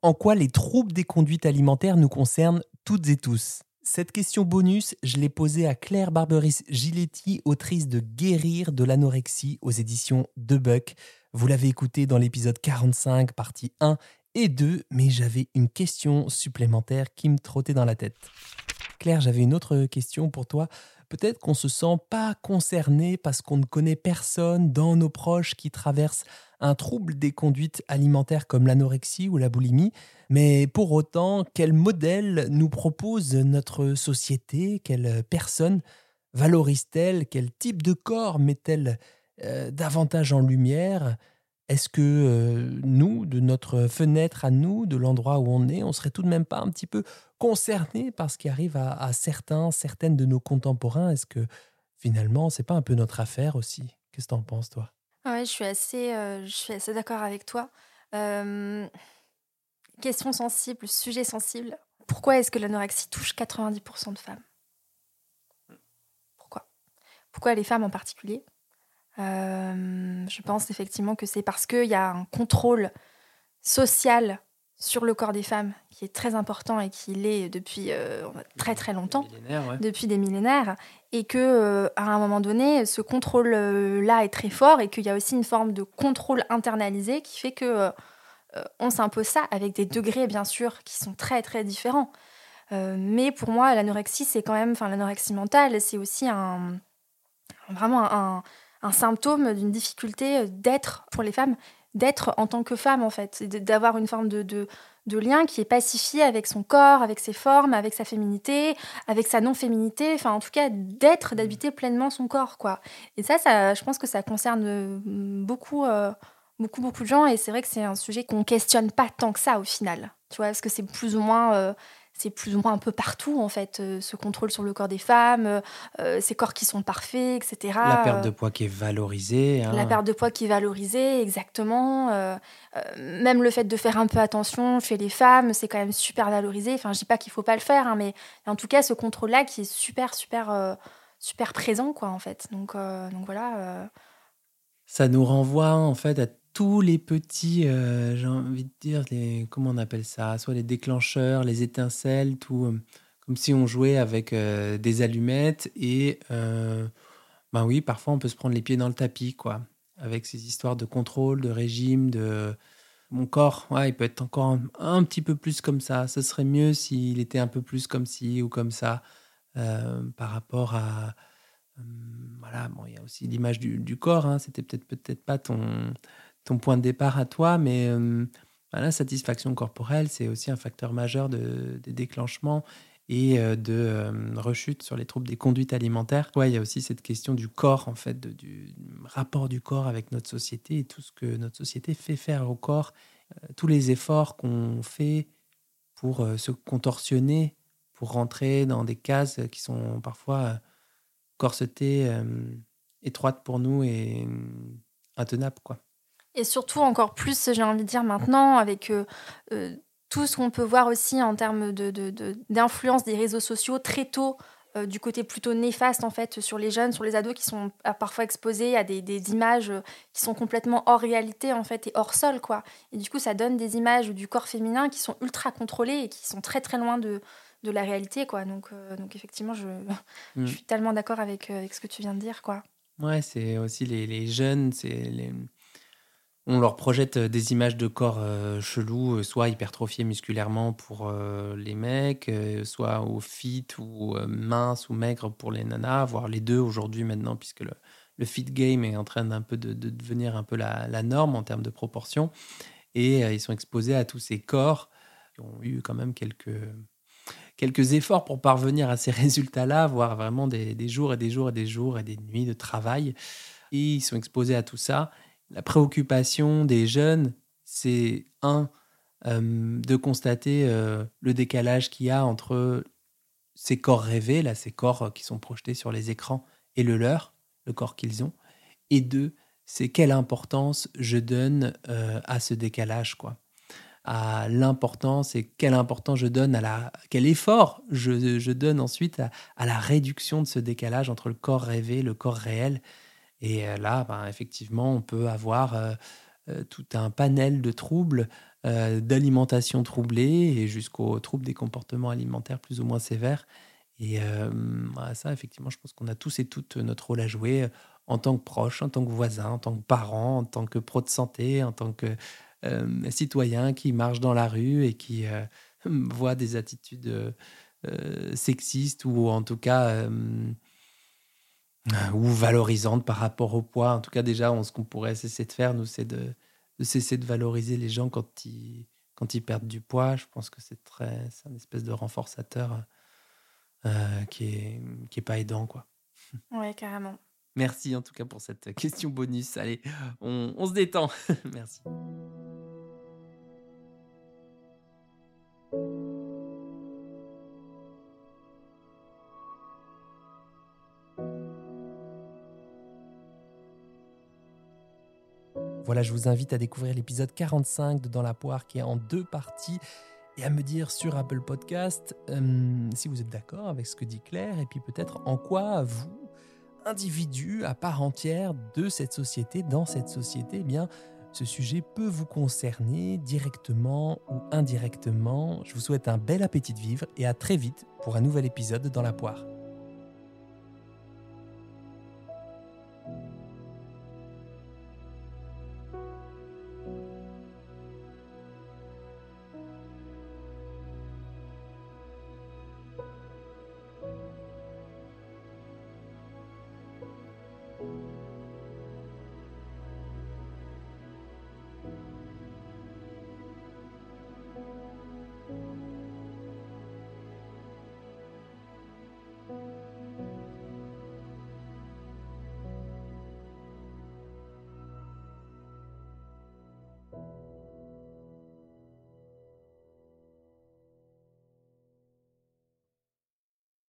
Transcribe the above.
En quoi les troubles des conduites alimentaires nous concernent toutes et tous Cette question bonus, je l'ai posée à Claire Barberis Giletti, autrice de Guérir de l'anorexie aux éditions De Buck. Vous l'avez écouté dans l'épisode 45, partie 1 et 2, mais j'avais une question supplémentaire qui me trottait dans la tête. Claire, j'avais une autre question pour toi. Peut-être qu'on se sent pas concerné parce qu'on ne connaît personne dans nos proches qui traversent un trouble des conduites alimentaires comme l'anorexie ou la boulimie, mais pour autant, quel modèle nous propose notre société? Quelle personne valorise-t-elle? Quel type de corps met-elle euh, davantage en lumière? Est-ce que euh, nous, de notre fenêtre à nous, de l'endroit où on est, on serait tout de même pas un petit peu concerné par ce qui arrive à, certains, certaines de nos contemporains? Est-ce que finalement, c'est pas un peu notre affaire aussi? Qu'est-ce que tu en penses, toi? Ouais, je suis assez, euh, assez d'accord avec toi. question sensible, sujet sensible. Pourquoi est-ce que l'anorexie touche 90% de femmes? Pourquoi? Pourquoi les femmes en particulier? Je pense effectivement que c'est parce qu'il y a un contrôle social sur le corps des femmes qui est très important et qui l'est depuis euh, très très longtemps, depuis des millénaires, et que euh, à un moment donné, ce contrôle-là est très fort et qu'il y a aussi une forme de contrôle internalisé qui fait que on s'impose ça avec des degrés bien sûr qui sont très très différents. mais pour moi, l'anorexie, c'est quand même, enfin l'anorexie mentale, c'est aussi un vraiment un, un symptôme d'une difficulté euh, d'être pour les femmes, d'être en tant que femme en fait, d'avoir une forme de, de, lien qui est pacifié avec son corps, avec ses formes, avec sa féminité, avec sa non-féminité, enfin en tout cas d'être, d'habiter pleinement son corps quoi. Et ça, ça, je pense que ça concerne euh, beaucoup, euh, beaucoup, beaucoup de gens. Et c'est vrai que c'est un sujet qu'on questionne pas tant que ça au final, tu vois, parce que c'est plus ou moins c'est plus ou moins un peu partout en fait, euh, ce contrôle sur le corps des femmes, euh, euh, ces corps qui sont parfaits, etc. La perte de poids qui est valorisée. Hein. La perte de poids qui est valorisée, exactement. même le fait de faire un peu attention chez les femmes, c'est quand même super valorisé. Enfin, je dis pas qu'il faut pas le faire, hein, mais en tout cas, ce contrôle-là qui est super, super, super présent, quoi, en fait. Donc, donc voilà. Ça nous renvoie en fait à tous les petits, euh, j'ai envie de dire, comment on appelle ça? Soit les déclencheurs, les étincelles, tout. Euh, comme si on jouait avec euh, des allumettes. Et ben oui, parfois on peut se prendre les pieds dans le tapis, quoi. Avec ces histoires de contrôle, de régime, de. Mon corps, ouais, il peut être encore un, petit peu plus comme ça. Ce serait mieux s'il était un peu plus comme ci ou comme ça par rapport à. voilà, bon, il y a aussi l'image du, corps. Hein. C'était peut-être peut-être pas ton ton point de départ à toi, mais euh, la satisfaction corporelle, c'est aussi un facteur majeur de, des déclenchements et euh, de euh, rechute sur les troubles des conduites alimentaires. Ouais, il y a aussi cette question du corps, en fait, du rapport du corps avec notre société et tout ce que notre société fait faire au corps, tous les efforts qu'on fait pour se contorsionner, pour rentrer dans des cases qui sont parfois corsetées, étroites pour nous et intenables, quoi. Et surtout, encore plus, j'ai envie de dire maintenant, avec euh, euh, tout ce qu'on peut voir aussi en termes d'influence de, des réseaux sociaux très tôt, euh, du côté plutôt néfaste en fait sur les jeunes, sur les ados qui sont parfois exposés à des, des, images qui sont complètement hors réalité en fait et hors sol quoi. Et du coup ça donne des images du corps féminin qui sont ultra contrôlées et qui sont très très loin de, de la réalité quoi. Donc, donc effectivement je, je mm. suis tellement d'accord avec, avec ce que tu viens de dire quoi. Ouais c'est aussi les, les jeunes, c'est les on leur projette euh, des images de corps euh, chelous, euh, soit hypertrophiés musculairement pour les mecs, soit au fit ou mince ou maigre pour les nanas, voire les deux aujourd'hui maintenant, puisque le, fit game est en train peu de, devenir un peu la, norme en termes de proportion. Et ils sont exposés à tous ces corps qui ont eu quand même quelques, quelques efforts pour parvenir à ces résultats-là, voire vraiment des, des jours et des jours et des jours et des nuits de travail. Et ils sont exposés à tout ça la préoccupation des jeunes, c'est un, euh, de constater euh, le décalage qu'il y a entre ces corps rêvés, là, ces corps euh, qui sont projetés sur les écrans, et le leur, le corps qu'ils ont. Et deux, c'est quelle importance je donne à ce décalage, quoi. À l'importance et quelle importance je donne à la. quel effort je, donne ensuite à, à, la réduction de ce décalage entre le corps rêvé, le corps réel et là, ben, effectivement, on peut avoir tout un panel de troubles, d'alimentation troublée et jusqu'aux troubles des comportements alimentaires plus ou moins sévères. Et ça, effectivement, je pense qu'on a tous et toutes notre rôle à jouer en tant que proche, en tant que voisin, en tant que parent, en tant que pro de santé, en tant que citoyen qui marche dans la rue et qui voit des attitudes sexistes ou en tout cas ou valorisantes par rapport au poids. En tout cas, déjà, ce qu'on pourrait cesser de faire, nous, c'est de, cesser de valoriser les gens quand ils, quand ils perdent du poids. Je pense que c'est très, c'est un espèce de renforçateur euh, qui est qui est pas aidant quoi. Ouais, carrément. Merci en tout cas pour cette question bonus. Allez, on, on se détend. Merci. Voilà, je vous invite à découvrir l'épisode 45 de Dans la poire qui est en deux parties et à me dire sur Apple Podcast euh, si vous êtes d'accord avec ce que dit Claire et puis peut-être en quoi vous, individu à part entière de cette société, dans cette société, eh bien ce sujet peut vous concerner directement ou indirectement. Je vous souhaite un bel appétit de vivre et à très vite pour un nouvel épisode dans la poire.